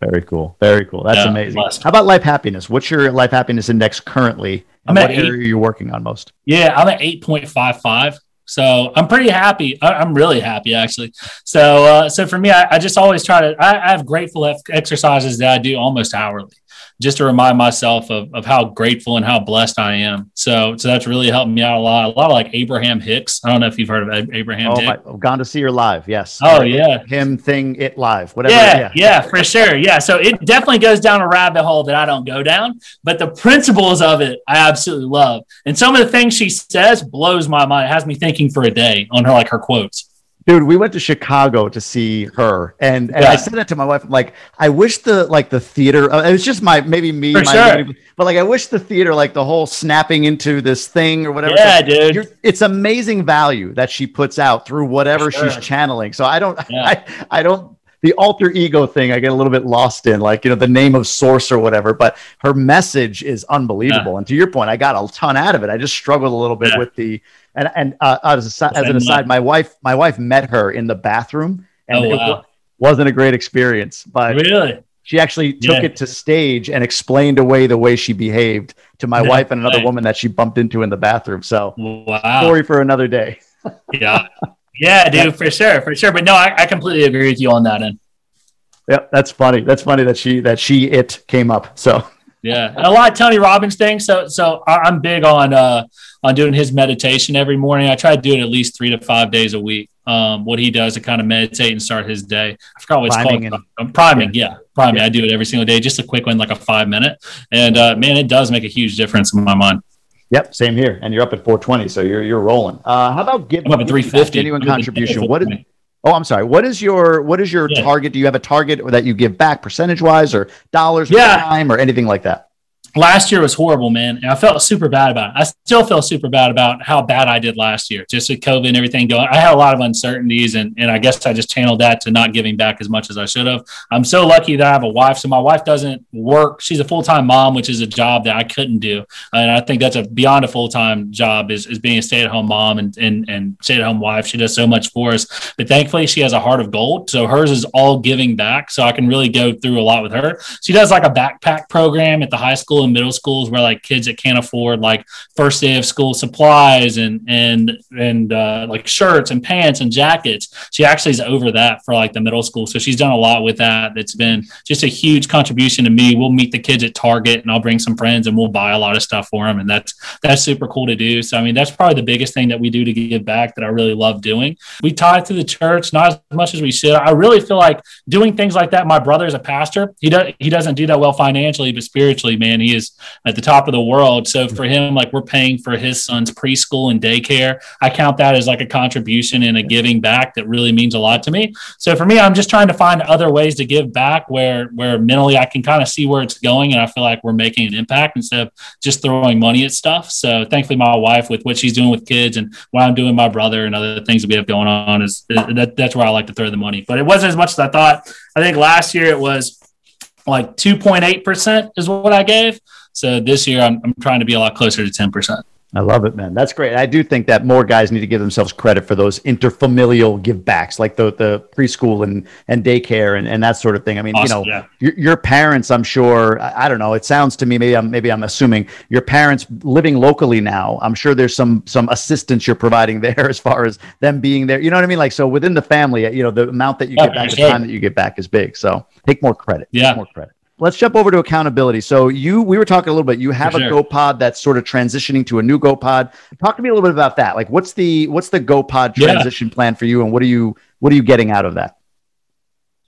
B: Very cool. Very cool. That's
C: Yeah,
B: amazing.
C: blessed.
B: How about life happiness? What's your life happiness index currently? And
C: I'm at
B: what area are you working on most?
C: Yeah, I'm at 8.55. So I'm pretty happy. I, I'm really happy actually. So, uh, so for me, I, I just always try to, I, I have grateful exercises that I do almost hourly just to remind myself of, of how grateful and how blessed I am. So, so that's really helped me out a lot. A lot of like Abraham Hicks. I don't know if you've heard of Abraham
B: Oh,
C: Hicks.
B: my, I've gone to see her live. Yes.
C: Oh,
B: Or
C: yeah.
B: Him thing it live. Whatever.
C: Yeah, yeah, for sure. Yeah. So it definitely goes down a rabbit hole that I don't go down, but the principles of it I absolutely love. And some of the things she says blows my mind. It has me thinking for a day on her like her quotes.
B: Dude, we went to Chicago to see her, and, and
C: Yeah.
B: I said that to my wife. I'm like, I wish the like the theater. Uh, it was just my maybe me, my,
C: sure.
B: but like I wish the theater, like the whole snapping into this thing or whatever.
C: Yeah,
B: Like,
C: dude.
B: you're- it's amazing value that she puts out through whatever
C: For
B: she's channeling. So I don't,
C: Yeah.
B: I, I don't. The alter ego thing, I get a little bit lost in, like you know, the name of source or whatever. But her message is unbelievable. And to your point, I got a ton out of it. I just struggled a little bit
C: Yeah.
B: with the and and uh, as, a, as an aside, my wife my wife met her in the bathroom, and
C: Oh,
B: it
C: wow.
B: wa- wasn't a great experience. But
C: Really?
B: she actually took
C: Yeah.
B: it to stage and explained away the way she behaved to my
C: Yeah,
B: wife and another
C: right.
B: woman that she bumped into in the bathroom. So
C: Wow.
B: story for another day.
C: Yeah. Yeah, dude, for sure, for sure. But no, I, I completely agree with you on that end.
B: Yeah, that's funny. That's funny that she that she it came up. So
C: Yeah, and a lot of Tony Robbins things. So, so I'm big on uh, on doing his meditation every morning. I try to do it at least three to five days a week. Um, what he does to kind of meditate and start his day. I forgot what it's
B: Priming
C: called. Um, priming, yeah, priming.
B: Yeah.
C: I do it every single day, just a quick one, like a five minute. And uh, man, it does make a huge difference in my mind.
B: Yep, same here. And you're up at 420, so you're you're rolling. Uh, how about give
C: up at 350.
B: genuine
C: I'm up at
B: contribution? What is? Oh, I'm sorry. What is your what is your
C: Yeah.
B: target? Do you have a target that you give back percentage wise, or dollars, or
C: Yeah.
B: time, or anything like that?
C: Last year was horrible, man. And I felt super bad about it. I still feel super bad about how bad I did last year, just with COVID and everything going. I had a lot of uncertainties, and, and I guess I just channeled that to not giving back as much as I should have. I'm so lucky that I have a wife. So my wife doesn't work. She's a full time mom, which is a job that I couldn't do. And I think that's a beyond a full time job is, is being a stay at home mom and, and, and stay at home wife. She does so much for us. But thankfully, she has a heart of gold. So hers is all giving back. So I can really go through a lot with her. She does like a backpack program at the high school and middle schools where like kids that can't afford like first day of school supplies and and and uh, like shirts and pants and jackets. She actually is over that for like the middle school. So she's done a lot with that. That's been just a huge contribution to me. We'll meet the kids at Target and I'll bring some friends and we'll buy a lot of stuff for them. And that's that's super cool to do. So I mean that's probably the biggest thing that we do to give back that I really love doing. We tie to the church not as much as we should. I really feel like doing things like that. My brother's a pastor. He does he doesn't do that well financially, but spiritually, man, he is at the top of the world. So for him, like we're paying for his son's preschool and daycare. I count that as like a contribution and a giving back that really means a lot to me. So for me, I'm just trying to find other ways to give back where where mentally I can kind of see where it's going and I feel like we're making an impact instead of just throwing money at stuff. So thankfully, my wife with what she's doing with kids and what I'm doing with my brother and other things that we have going on is, is that, that's where I like to throw the money. But it wasn't as much as I thought. I think last year it was like 2.8% is what I gave. So this year I'm, I'm trying to be a lot closer to 10%.
B: I love it, man. That's great. I do think that more guys need to give themselves credit for those interfamilial give backs, like the the preschool and and daycare and, and that sort of thing. I mean, awesome, you know, yeah. your, your, parents, I'm sure. I, I, don't know. It sounds to me, maybe I'm maybe I'm assuming your parents living locally now. I'm sure there's some some assistance you're providing there as far as them being there. You know what I mean? Like so within the family, you know, the amount that you get back, the time that you get back is big. So take more credit.
C: Yeah,
B: take more credit let's jump over to accountability. So you, we were talking a little bit. You have sure. a GoPod that's sort of transitioning to a new GoPod. Talk to me a little bit about that. Like, what's the what's the GoPod transition yeah. plan for you, and what are you what are you getting out of that?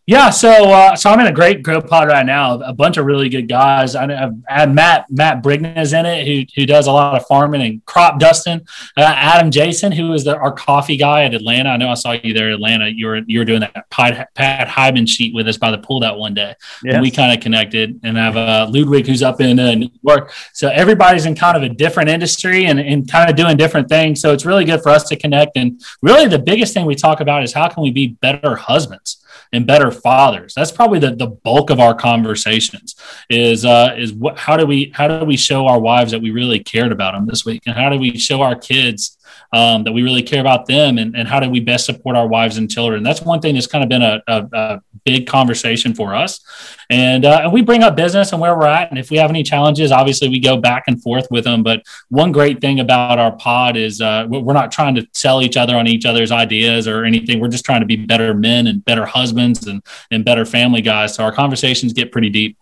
C: Yeah, so uh, so I'm in a great group pod right now. A bunch of really good guys. I, have had Matt Matt is in it, who who does a lot of farming and crop dusting. Uh, Adam Jason, who is the, our coffee guy at Atlanta. I know I saw you there at Atlanta. You were you were doing that Pat, Pat Hiban sheet with us by the pool that one day, yes. and we kind of connected. And I have uh, Ludwig, who's up in uh, New York. So everybody's in kind of a different industry and, and kind of doing different things. So it's really good for us to connect. And really, the biggest thing we talk about is how can we be better husbands and better fathers. That's probably the, the bulk of our conversations is uh, is what how do we how do we show our wives that we really cared about them this week, and how do we show our kids um, that we really care about them and, and how do we best support our wives and children. That's one thing that's kind of been a, a, a big conversation for us. And, uh, and we bring up business and where we're at. And if we have any challenges, obviously we go back and forth with them. But one great thing about our pod is uh, we're not trying to sell each other on each other's ideas or anything. We're just trying to be better men and better husbands and, and better family guys. So our conversations get pretty deep.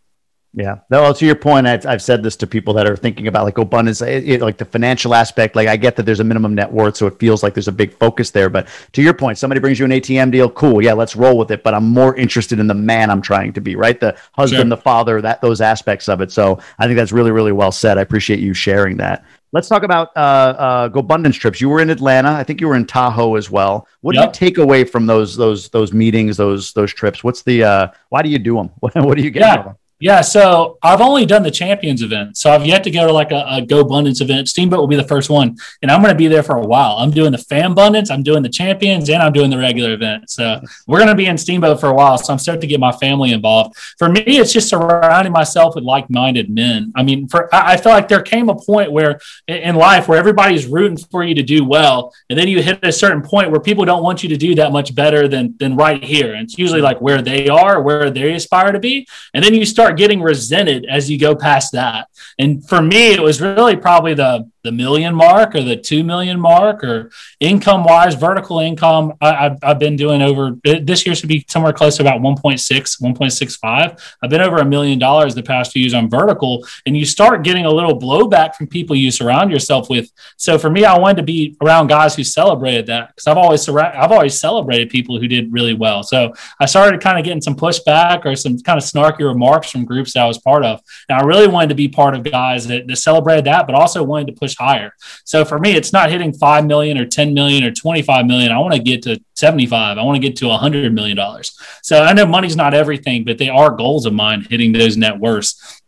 B: Yeah. Well, to your point, I've, I've said this to people that are thinking about like abundance, it, it, like the financial aspect. Like, I get that there's a minimum net worth, so it feels like there's a big focus there. But to your point, somebody brings you an ATM deal, cool. Yeah, let's roll with it. But I'm more interested in the man I'm trying to be, right? The husband, sure. the father, that those aspects of it. So I think that's really, really well said. I appreciate you sharing that. Let's talk about uh, uh, GoBundance trips. You were in Atlanta. I think you were in Tahoe as well. What yep. do you take away from those those those meetings, those those trips? What's the uh, why do you do them? what do you get?
C: Yeah. Yeah, so I've only done the champions event. So I've yet to go to like a, a GoBundance event. Steamboat will be the first one. And I'm going to be there for a while. I'm doing the FamBundance, I'm doing the champions, and I'm doing the regular event. So we're going to be in Steamboat for a while. So I'm starting to get my family involved. For me, it's just surrounding myself with like minded men. I mean, for I, I feel like there came a point where in life where everybody's rooting for you to do well. And then you hit a certain point where people don't want you to do that much better than, than right here. And it's usually like where they are, where they aspire to be. And then you start start getting resented as you go past that. And for me, it was really probably the the million mark or the 2 million mark or income wise vertical income I, have I've been doing over uh, this year should be somewhere close to about 1.6 1.65 i've been over a million dollars the past few years on vertical and you start getting a little blowback from people you surround yourself with. So for me i wanted to be around guys who celebrated that because i've always i've always celebrated people who did really well. So i started kind of getting some pushback or some kind of snarky remarks from groups that i was part of. And i really wanted to be part of guys that, that celebrated that but also wanted to push push higher. So for me, it's not hitting 5 million or 10 million or 25 million. I want to get to 75. I want to get to 100 million dollars. So I know money's not everything, but they are goals of mine hitting those net worths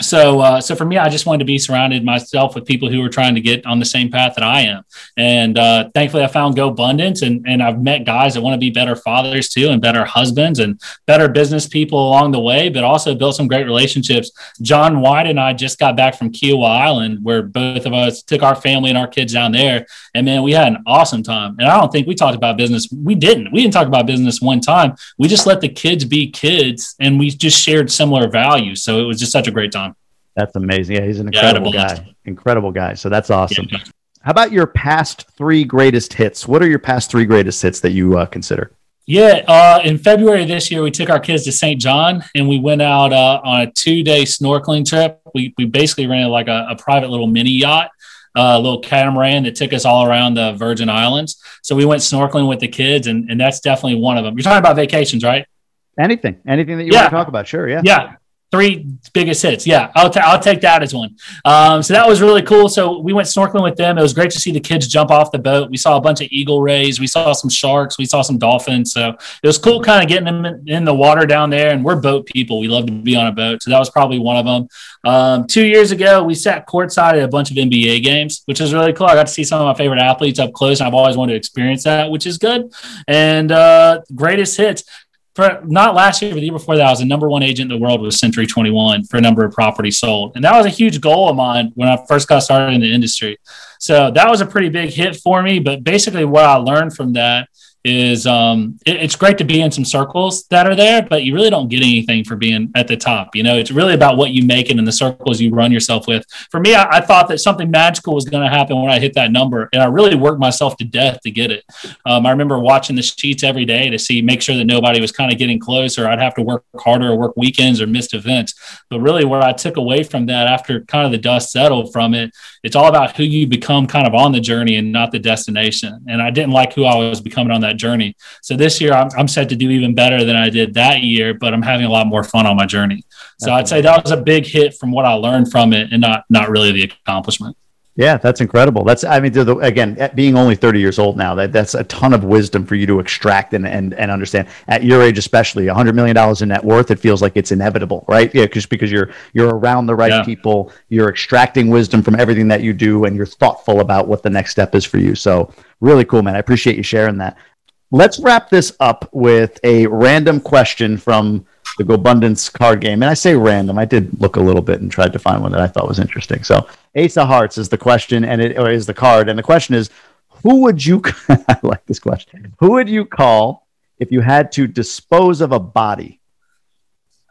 C: so uh, so for me i just wanted to be surrounded myself with people who were trying to get on the same path that i am. And uh, thankfully i found GoBundance and, and i've met guys that want to be better fathers too and better husbands and better business people along the way but also built some great relationships. John white and i just got back from Kiawah island where both of us took our family and our kids down there. And man we had an awesome time. And i don't think we talked about business. We didn't. We didn't talk about business one time. We just let the kids be kids and we just shared similar values. So it was just such a great time
B: that's amazing. Yeah, he's an incredible yeah, guy. Incredible guy. So that's awesome. Yeah. How about your past three greatest hits? What are your past three greatest hits that you uh, consider?
C: Yeah, uh, in February this year, we took our kids to St. John and we went out uh, on a two day snorkeling trip. We, we basically rented like a, a private little mini yacht, a uh, little catamaran that took us all around the Virgin Islands. So we went snorkeling with the kids, and, and that's definitely one of them. You're talking about vacations, right?
B: Anything, anything that you yeah. want to talk about, sure. Yeah.
C: Yeah three biggest hits. Yeah, I'll, i I'll take that as one. Um, so that was really cool. So we went snorkeling with them. It was great to see the kids jump off the boat. We saw a bunch of eagle rays. We saw some sharks. We saw some dolphins. So it was cool kind of getting them in, in the water down there. And we're boat people. We love to be on a boat. So that was probably one of them. Um, two years ago, we sat courtside at a bunch of NBA games, which is really cool. I got to see some of my favorite athletes up close. And I've always wanted to experience that, which is good. And uh, greatest hits for not last year, but the year before that, I was the number one agent in the world with Century 21 for a number of properties sold. And that was a huge goal of mine when I first got started in the industry. So that was a pretty big hit for me. But basically, what I learned from that is um, it, it's great to be in some circles that are there, but you really don't get anything for being at the top. You know, it's really about what you make it in the circles you run yourself with. For me, I, I thought that something magical was going to happen when I hit that number, and I really worked myself to death to get it. Um, I remember watching the sheets every day to see, make sure that nobody was kind of getting close, or I'd have to work harder or work weekends or missed events. But really, where I took away from that after kind of the dust settled from it, it's all about who you become kind of on the journey and not the destination. And I didn't like who I was becoming on that journey. So this year I'm, I'm set to do even better than I did that year, but I'm having a lot more fun on my journey. So Definitely. I'd say that was a big hit from what I learned from it and not, not really the accomplishment.
B: Yeah, that's incredible. That's I mean, the, again, being only 30 years old now, that that's a ton of wisdom for you to extract and and, and understand. At your age, especially, 100 million dollars in net worth, it feels like it's inevitable, right? Yeah, just because you're you're around the right yeah. people, you're extracting wisdom from everything that you do, and you're thoughtful about what the next step is for you. So really cool, man. I appreciate you sharing that. Let's wrap this up with a random question from the GoBundance card game. And I say random. I did look a little bit and tried to find one that I thought was interesting. So Ace of Hearts is the question, and it or is the card, and the question is, who would you? I like this question. Who would you call if you had to dispose of a body?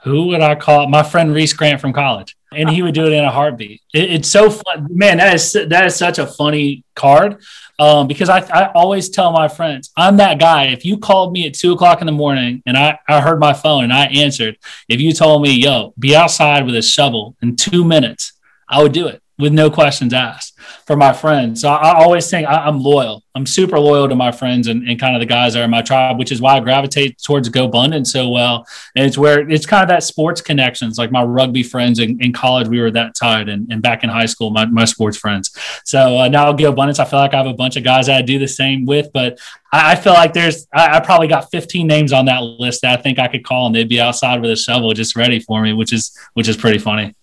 C: Who would I call? My friend Reese Grant from college, and he would do it in a heartbeat. It, it's so fun, man. That is that is such a funny card um, because I, I always tell my friends, I'm that guy. If you called me at two o'clock in the morning and I, I heard my phone and I answered, if you told me, yo, be outside with a shovel in two minutes, I would do it with no questions asked for my friends. So I, I always think I, am loyal. I'm super loyal to my friends and, and, kind of the guys that are in my tribe, which is why I gravitate towards GoBundance so well. And it's where it's kind of that sports connections, like my rugby friends in, in college, we were that tight, and, and back in high school, my, my sports friends. So uh, now GoBundance, I feel like I have a bunch of guys that I do the same with, but I, I feel like there's, I, I, probably got 15 names on that list that I think I could call and they'd be outside with a shovel just ready for me, which is, which is pretty funny.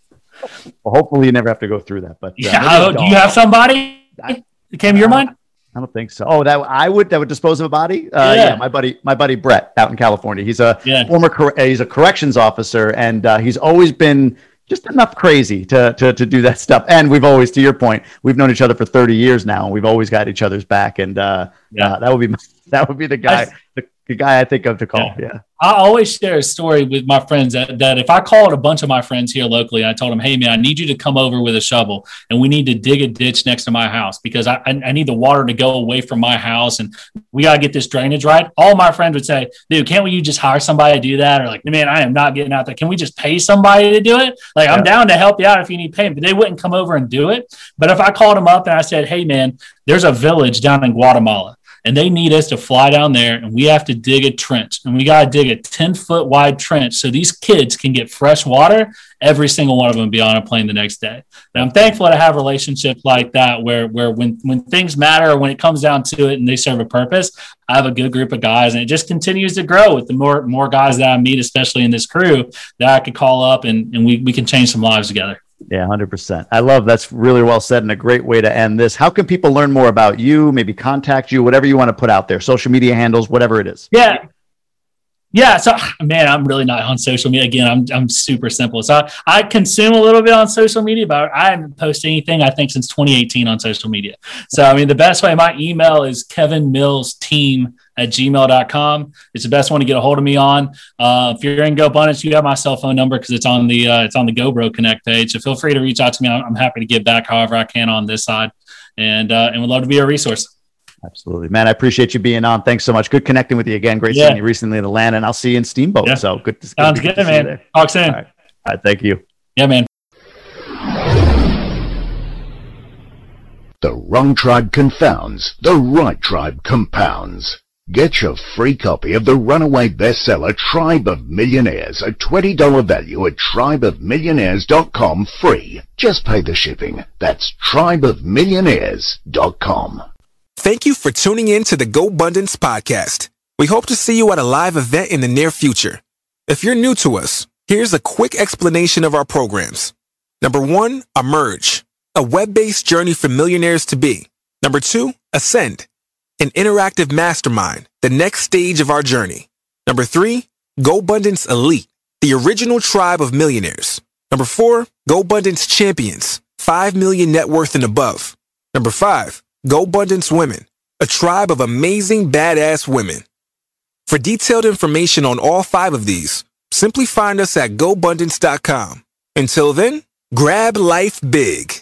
B: Well, hopefully you never have to go through that. But uh,
C: yeah, do you have somebody that came to your mind?
B: I don't think so. Oh, that I would that would dispose of a body. Uh, yeah. yeah. my buddy, my buddy Brett out in California. He's a yeah. former cor- he's a corrections officer, and uh, he's always been just enough crazy to, to to do that stuff. And we've always, to your point, we've known each other for thirty years now, and we've always got each other's back. And uh, yeah, uh, that would be that would be the guy. The, the guy I think of to call. Yeah. yeah.
C: I always share a story with my friends that, that if I called a bunch of my friends here locally, I told them, hey, man, I need you to come over with a shovel and we need to dig a ditch next to my house because I, I need the water to go away from my house and we got to get this drainage right. All my friends would say, dude, can't we you just hire somebody to do that? Or like, man, I am not getting out there. Can we just pay somebody to do it? Like, yeah. I'm down to help you out if you need payment, but they wouldn't come over and do it. But if I called them up and I said, hey, man, there's a village down in Guatemala and they need us to fly down there and we have to dig a trench. And we got to dig a 10 foot wide trench so these kids can get fresh water every single one of them be on a plane the next day. And i'm thankful to have relationships like that where where when when things matter or when it comes down to it and they serve a purpose i have a good group of guys and it just continues to grow with the more more guys that i meet especially in this crew that i could call up and, and we, we can change some lives together
B: yeah, 100%. I love that's really well said and a great way to end this. How can people learn more about you, maybe contact you, whatever you want to put out there, social media handles, whatever it is?
C: Yeah. Yeah, so man, I'm really not on social media. Again, I'm I'm super simple. So I, I consume a little bit on social media, but I haven't posted anything I think since 2018 on social media. So I mean, the best way, my email is Kevin Mills Team at gmail.com. It's the best one to get a hold of me on. Uh, if you're in GoBundance, you have my cell phone number because it's on the uh, it's on the GoBro Connect page. So feel free to reach out to me. I'm, I'm happy to give back however I can on this side, and uh, and would love to be a resource.
B: Absolutely, man. I appreciate you being on. Thanks so much. Good connecting with you again. Great yeah. seeing you recently in Atlanta, and I'll see you in Steamboat. Yeah. So good. To,
C: good Sounds good, good man. Talk soon. All
B: right. All right. Thank you.
C: Yeah, man.
E: The wrong tribe confounds, the right tribe compounds. Get your free copy of the runaway bestseller Tribe of Millionaires, a $20 value at tribeofmillionaires.com free. Just pay the shipping. That's tribeofmillionaires.com.
A: Thank you for tuning in to the GoBundance podcast. We hope to see you at a live event in the near future. If you're new to us, here's a quick explanation of our programs. Number one, Emerge, a web-based journey for millionaires to be. Number two, Ascend an interactive mastermind, the next stage of our journey. Number three, GoBundance Elite, the original tribe of millionaires. Number four, GoBundance Champions, 5 million net worth and above. Number five, GoBundance Women, a tribe of amazing badass women. For detailed information on all five of these, simply find us at GoBundance.com. Until then, grab life big.